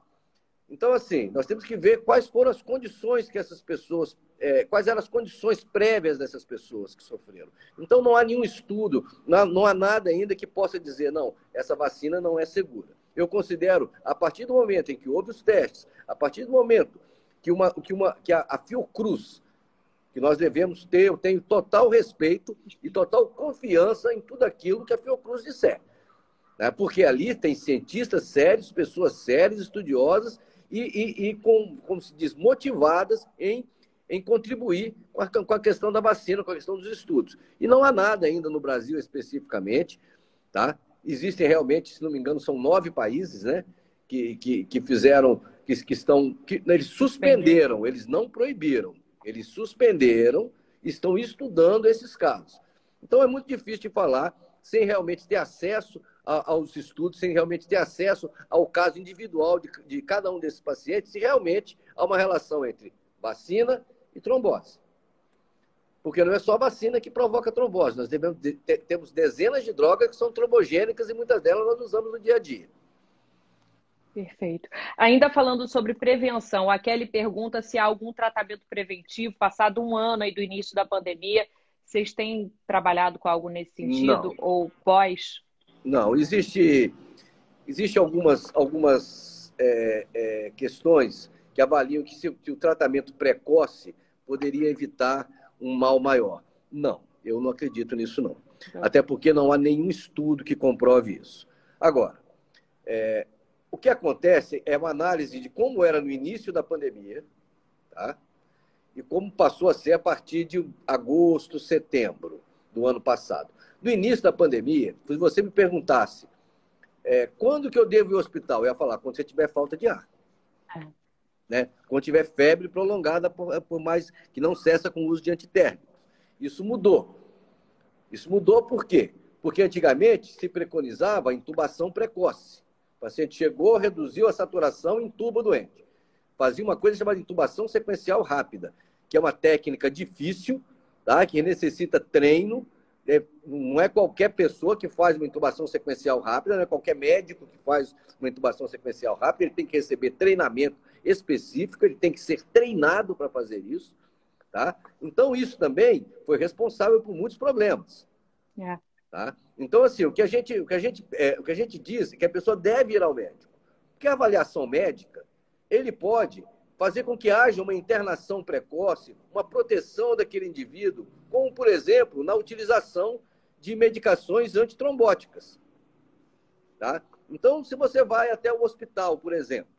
Então, assim, nós temos que ver quais foram as condições que essas pessoas, é, quais eram as condições prévias dessas pessoas que sofreram. Então, não há nenhum estudo, não, não há nada ainda que possa dizer, não, essa vacina não é segura. Eu considero, a partir do momento em que houve os testes, a partir do momento que, uma, que, uma, que a, a Fiocruz, que nós devemos ter, eu tenho total respeito e total confiança em tudo aquilo que a Fiocruz disser. Né? Porque ali tem cientistas sérios, pessoas sérias, estudiosas, e, e, e com, como se diz, motivadas em, em contribuir com a, com a questão da vacina, com a questão dos estudos. E não há nada ainda no Brasil especificamente, tá? Existem realmente, se não me engano, são nove países, né? Que, que, que fizeram, que, que estão, que eles suspenderam, eles não proibiram, eles suspenderam, estão estudando esses casos. Então é muito difícil de falar sem realmente ter acesso a, aos estudos, sem realmente ter acesso ao caso individual de, de cada um desses pacientes, se realmente há uma relação entre vacina e trombose. Porque não é só a vacina que provoca trombose. Nós devemos, de, temos dezenas de drogas que são trombogênicas e muitas delas nós usamos no dia a dia. Perfeito. Ainda falando sobre prevenção, a Kelly pergunta se há algum tratamento preventivo, passado um ano aí do início da pandemia, vocês têm trabalhado com algo nesse sentido Não. ou pós? Não, existe, existe algumas, algumas é, é, questões que avaliam que, se, que o tratamento precoce poderia evitar um mal maior. Não, eu não acredito nisso não. Até porque não há nenhum estudo que comprove isso. Agora, é, o que acontece é uma análise de como era no início da pandemia, tá? E como passou a ser a partir de agosto, setembro do ano passado. No início da pandemia, se você me perguntasse é, quando que eu devo ir ao hospital, eu ia falar quando você tiver falta de ar. É. Né? Quando tiver febre prolongada por, por mais que não cessa com o uso de antitérmicos. Isso mudou. Isso mudou por quê? Porque antigamente se preconizava a intubação precoce. O paciente chegou, reduziu a saturação, intuba o doente. Fazia uma coisa chamada intubação sequencial rápida, que é uma técnica difícil, tá? que necessita treino. É, não é qualquer pessoa que faz uma intubação sequencial rápida, não é qualquer médico que faz uma intubação sequencial rápida, ele tem que receber treinamento específico, ele tem que ser treinado para fazer isso. Tá? Então, isso também foi responsável por muitos problemas. É. Tá? Então, assim, o que a gente, o que a gente, é, o que a gente diz é que a pessoa deve ir ao médico. Porque a avaliação médica, ele pode fazer com que haja uma internação precoce, uma proteção daquele indivíduo, como, por exemplo, na utilização de medicações antitrombóticas. Tá? Então, se você vai até o hospital, por exemplo,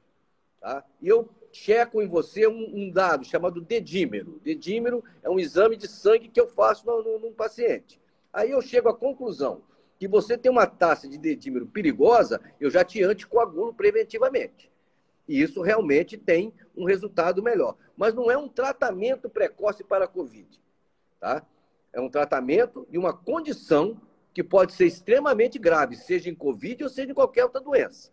tá? e eu checo em você um, um, dado chamado dedímero. Dedímero é um exame de sangue que eu faço no, no, num paciente. Aí eu chego à conclusão que você tem uma taxa de dedímero perigosa, eu já te anticoagulo preventivamente. E isso realmente tem um resultado melhor. Mas não é um tratamento precoce para a Covid. Tá? É um tratamento de uma condição que pode ser extremamente grave, seja em Covid ou seja em qualquer outra doença.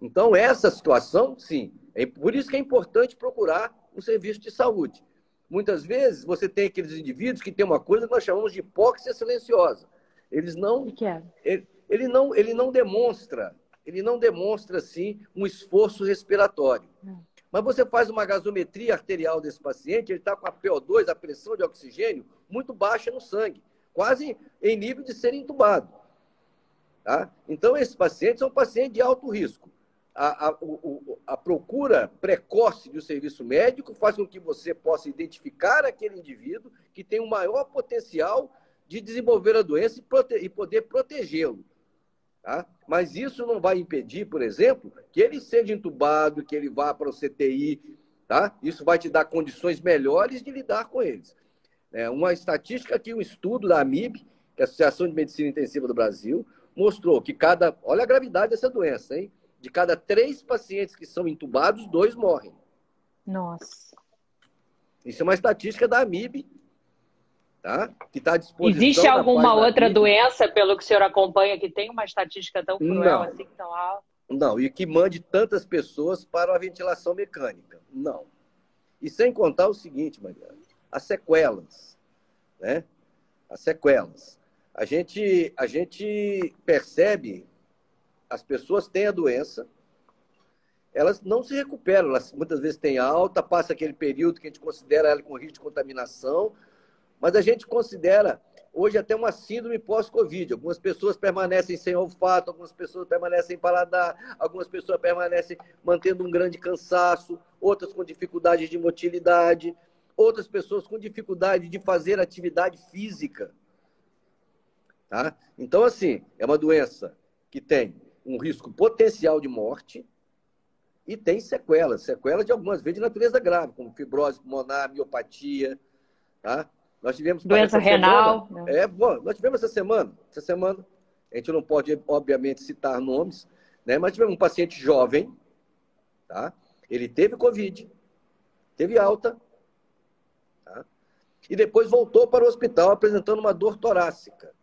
Então, essa situação, sim. É por isso que é importante procurar um serviço de saúde. Muitas vezes você tem aqueles indivíduos que têm uma coisa que nós chamamos de hipóxia silenciosa. Eles não. Que é? Ele, ele, não, ele não demonstra ele não demonstra, assim, um esforço respiratório. Mas você faz uma gasometria arterial desse paciente, ele está com a PO2, a pressão de oxigênio, muito baixa no sangue, quase em nível de ser entubado. Tá? Então, esses pacientes são pacientes de alto risco. A, a, a, procura precoce do serviço médico faz com que você possa identificar aquele indivíduo que tem o um maior potencial de desenvolver a doença e, prote e poder protegê-lo. Tá? Mas isso não vai impedir, por exemplo, que ele seja entubado, que ele vá para o CTI. Tá? Isso vai te dar condições melhores de lidar com eles. É uma estatística aqui, um estudo da AMIB, que é a Associação de Medicina Intensiva do Brasil, mostrou que cada. Olha a gravidade dessa doença, hein? De cada três pacientes que são entubados, dois morrem. Nossa. Isso é uma estatística da AMIB tá? que está à disposição. Existe alguma outra doença, pelo que o senhor acompanha, que tem uma estatística tão cruel não. assim, tão alta? Não, e que mande tantas pessoas para a ventilação mecânica. Não. E sem contar o seguinte, Mariana, as sequelas, né? As sequelas. A gente, a gente percebe, as pessoas têm a doença, elas não se recuperam, elas muitas vezes têm alta, passa aquele período que a gente considera ela com risco de contaminação, mas a gente considera hoje até uma síndrome pós-Covid. Algumas pessoas permanecem sem olfato, algumas pessoas permanecem em paladar, algumas pessoas permanecem mantendo um grande cansaço, outras com dificuldade de motilidade, outras pessoas com dificuldade de fazer atividade física. Tá? Então, assim, é uma doença que tem um risco potencial de morte e tem sequelas, sequelas de algumas vezes de natureza grave, como fibrose pulmonar, miopatia, tá? Nós tivemos doença renal. Semana, é, bom, nós tivemos essa semana, essa semana, a gente não pode obviamente citar nomes, né? Mas tivemos um paciente jovem, tá? Ele teve covid, teve alta, tá? E depois voltou para o hospital apresentando uma dor torácica.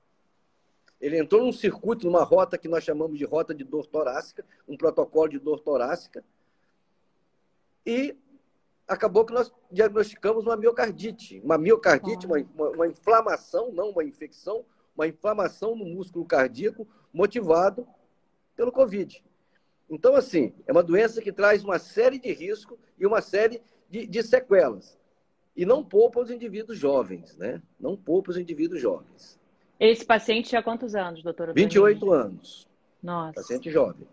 Ele entrou num circuito, numa rota que nós chamamos de rota de dor torácica, um protocolo de dor torácica, e acabou que nós diagnosticamos uma miocardite. Uma miocardite, uma, uma, uma inflamação, não uma infecção, uma inflamação no músculo cardíaco motivado pelo Covid. Então, assim, é uma doença que traz uma série de riscos e uma série de, de sequelas. E não poupa os indivíduos jovens, né? Não poupa os indivíduos jovens. Esse paciente tinha quantos anos, doutora? 28 anos. Nossa. Paciente jovem.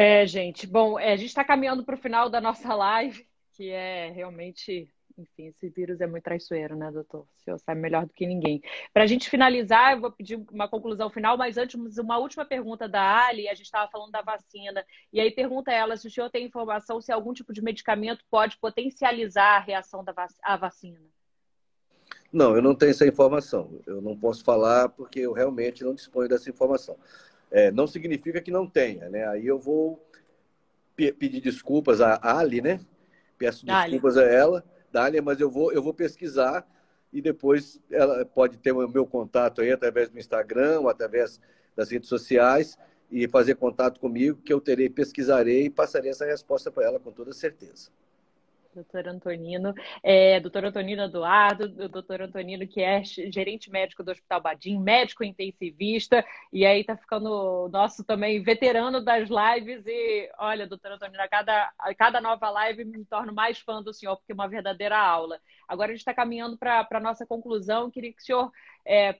É, gente. Bom, é, a gente está caminhando para o final da nossa live, que é realmente enfim, esse vírus é muito traiçoeiro, né, doutor? O senhor sabe melhor do que ninguém. Para a gente finalizar, eu vou pedir uma conclusão final, mas antes, uma última pergunta da Ali, a gente estava falando da vacina, e aí pergunta ela se o senhor tem informação se algum tipo de medicamento pode potencializar a reação da vac à vacina. Não, eu não tenho essa informação. Eu não posso falar porque eu realmente não disponho dessa informação. É, não significa que não tenha, né? Aí eu vou pedir desculpas à Ali, né? Peço desculpas Ali. a ela Dália, mas eu vou, eu vou pesquisar e depois ela pode ter o meu contato aí através do Instagram através das redes sociais e fazer contato comigo, que eu terei, pesquisarei e passarei essa resposta para ela com toda certeza doutor Antonino, é, doutor Antonino Eduardo, doutor Antonino, que é gerente médico do Hospital Badim, médico intensivista, e aí tá ficando nosso também veterano das lives. E olha, doutor Antonino, a cada, a cada nova live me torno mais fã do senhor, porque é uma verdadeira aula. Agora a gente está caminhando para a nossa conclusão. Queria que o senhor é,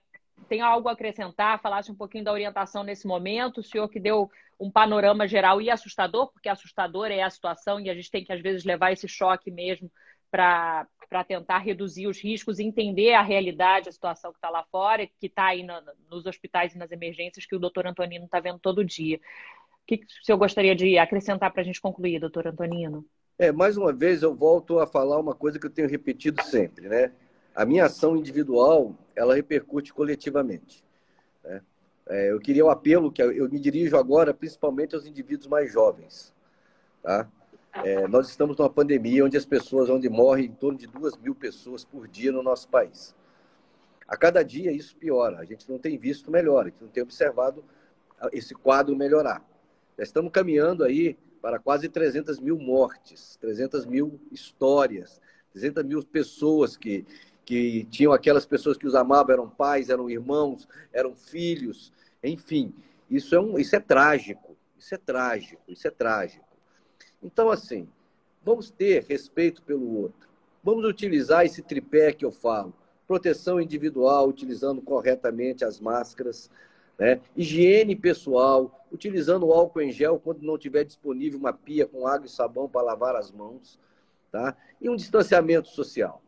tem algo a acrescentar, falasse um pouquinho da orientação nesse momento, o senhor que deu um panorama geral e assustador, porque assustador é a situação e a gente tem que, às vezes, levar esse choque mesmo para tentar reduzir os riscos, entender a realidade, a situação que está lá fora, que está aí no, nos hospitais e nas emergências, que o doutor Antonino está vendo todo dia. O que, que o senhor gostaria de acrescentar para a gente concluir, doutor Antonino? É, mais uma vez eu volto a falar uma coisa que eu tenho repetido sempre, né? A minha ação individual, ela repercute coletivamente. Né? É, eu queria o um apelo, que eu me dirijo agora principalmente aos indivíduos mais jovens. Tá? É, nós estamos numa pandemia onde as pessoas, onde morrem em torno de duas mil pessoas por dia no nosso país. A cada dia isso piora. A gente não tem visto melhor, a gente não tem observado esse quadro melhorar. Já estamos caminhando aí para quase 300 mil mortes, 300 mil histórias, 300 mil pessoas que, que tinham aquelas pessoas que os amavam, eram pais, eram irmãos, eram filhos, enfim, isso é, um, isso é trágico, isso é trágico, isso é trágico. Então, assim, vamos ter respeito pelo outro. Vamos utilizar esse tripé que eu falo. Proteção individual, utilizando corretamente as máscaras, né? higiene pessoal, utilizando o álcool em gel quando não tiver disponível uma pia com água e sabão para lavar as mãos, tá? E um distanciamento social.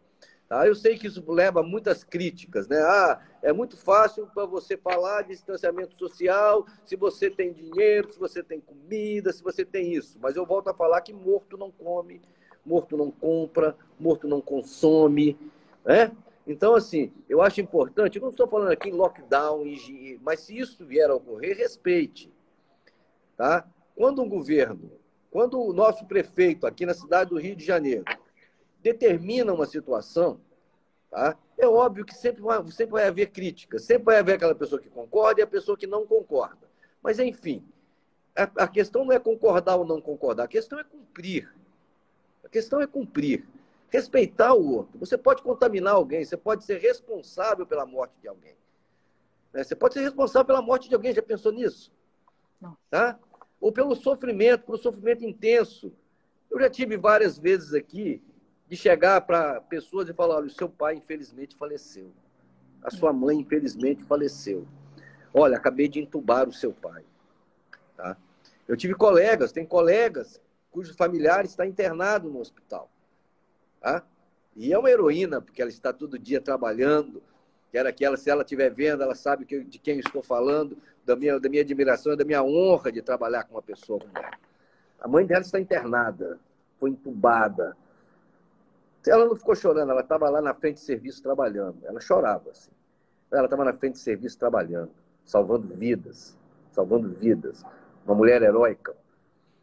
Tá? Eu sei que isso leva a muitas críticas, né? Ah, é muito fácil para você falar de distanciamento social, se você tem dinheiro, se você tem comida, se você tem isso. Mas eu volto a falar que morto não come, morto não compra, morto não consome, né? Então, assim, eu acho importante, eu não estou falando aqui em lockdown, mas se isso vier a ocorrer, respeite. Tá? Quando um governo, quando o nosso prefeito aqui na cidade do Rio de Janeiro determina uma situação, tá? é óbvio que sempre vai, sempre vai haver crítica, sempre vai haver aquela pessoa que concorda e a pessoa que não concorda. Mas, enfim, a, a questão não é concordar ou não concordar, a questão é cumprir. A questão é cumprir. Respeitar o outro. Você pode contaminar alguém, você pode ser responsável pela morte de alguém. Né? Você pode ser responsável pela morte de alguém, já pensou nisso? Não. Tá? Ou pelo sofrimento, pelo sofrimento intenso. Eu já tive várias vezes aqui de chegar para pessoas e falar: olha, o seu pai infelizmente faleceu. A sua mãe infelizmente faleceu. Olha, acabei de entubar o seu pai. Tá? Eu tive colegas, tem colegas cujos familiares está internado no hospital. Tá? E é uma heroína, porque ela está todo dia trabalhando. Quero aquela, se ela estiver vendo, ela sabe que, de quem estou falando, da minha, da minha admiração, da minha honra de trabalhar com uma pessoa como ela. A mãe dela está internada, foi entubada, ela não ficou chorando, ela estava lá na frente de serviço trabalhando. Ela chorava, assim. Ela estava na frente de serviço trabalhando, salvando vidas, salvando vidas. Uma mulher heróica.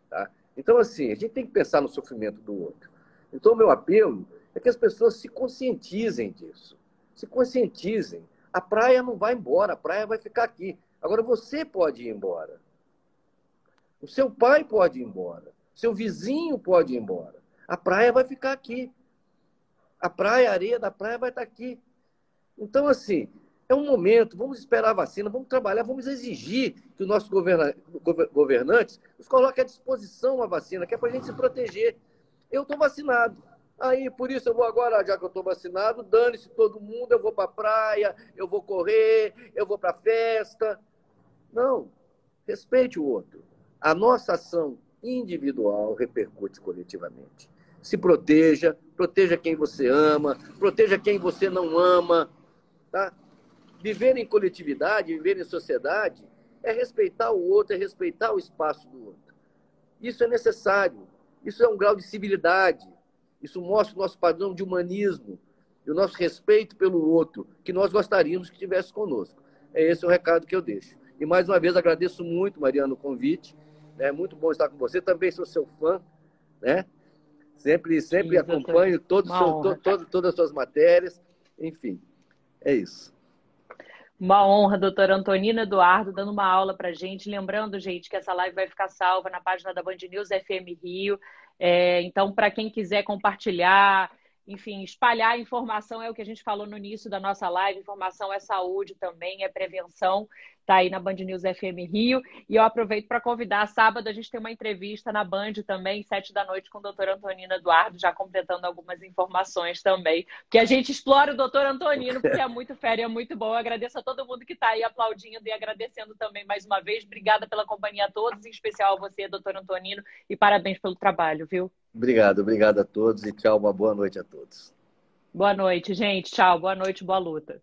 Tá? Então, assim, a gente tem que pensar no sofrimento do outro. Então, o meu apelo é que as pessoas se conscientizem disso. Se conscientizem. A praia não vai embora, a praia vai ficar aqui. Agora você pode ir embora. O seu pai pode ir embora. Seu vizinho pode ir embora. A praia vai ficar aqui. A praia, a areia da praia vai estar aqui. Então, assim, é um momento, vamos esperar a vacina, vamos trabalhar, vamos exigir que os nossos governa governantes nos coloquem à disposição a vacina, que é para a gente se proteger. Eu estou vacinado. Aí, por isso, eu vou agora, já que eu estou vacinado, dane-se todo mundo, eu vou para a praia, eu vou correr, eu vou para a festa. Não, respeite o outro. A nossa ação individual repercute coletivamente. Se proteja, proteja quem você ama, proteja quem você não ama, tá? Viver em coletividade, viver em sociedade, é respeitar o outro, é respeitar o espaço do outro. Isso é necessário. Isso é um grau de civilidade. Isso mostra o nosso padrão de humanismo e o nosso respeito pelo outro, que nós gostaríamos que tivesse conosco. É esse o recado que eu deixo. E mais uma vez agradeço muito, Mariana, o convite. É muito bom estar com você. Também sou seu fã, né? Sempre, sempre Sim, acompanho todos seu, to, to, todas as suas matérias. Enfim, é isso. Uma honra, doutora Antonina Eduardo, dando uma aula para gente. Lembrando, gente, que essa live vai ficar salva na página da Band News FM Rio. É, então, para quem quiser compartilhar, enfim, espalhar informação é o que a gente falou no início da nossa live. Informação é saúde também, é prevenção. Tá aí na Band News FM Rio. E eu aproveito para convidar. Sábado a gente tem uma entrevista na Band também, sete da noite, com o doutor Antonino Eduardo, já completando algumas informações também. Que a gente explora o doutor Antonino, porque é muito férias, é muito bom. Eu agradeço a todo mundo que está aí aplaudindo e agradecendo também mais uma vez. Obrigada pela companhia a todos, em especial a você, doutor Antonino, e parabéns pelo trabalho, viu? Obrigado, obrigado a todos e tchau, uma boa noite a todos. Boa noite, gente. Tchau, boa noite, boa luta.